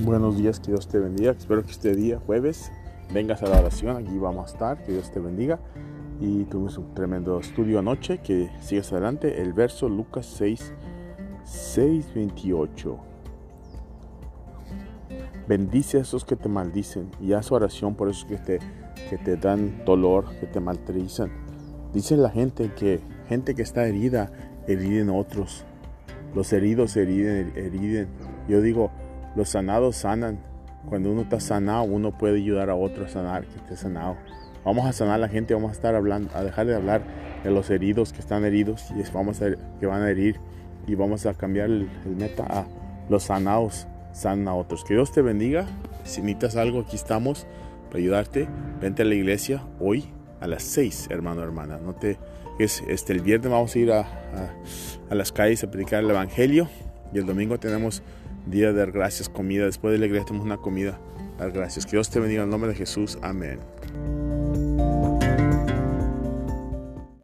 Buenos días, que Dios te bendiga. Espero que este día, jueves, vengas a la oración. Aquí vamos a estar. Que Dios te bendiga. Y tuvimos un tremendo estudio anoche. Que sigas adelante. El verso Lucas 6, 6, 28. Bendice a esos que te maldicen y haz oración por esos que te, que te dan dolor, que te maltratan. Dice la gente que gente que está herida, heriden otros. Los heridos heriden, heriden. Yo digo, los sanados sanan. Cuando uno está sanado, uno puede ayudar a otro a sanar, que esté sanado. Vamos a sanar a la gente, vamos a estar hablando, a dejar de hablar de los heridos que están heridos y vamos a, que van a herir y vamos a cambiar el, meta a los sanados, sanan a otros. Que Dios te bendiga. Si necesitas algo, aquí estamos para ayudarte. Vente a la iglesia hoy a las 6, hermano, hermana. No te es este el viernes vamos a ir a, a, a las calles a predicar el evangelio y el domingo tenemos Día de dar gracias, comida. Después de la iglesia tenemos una comida. Dar gracias. Que Dios te bendiga en el nombre de Jesús. Amén.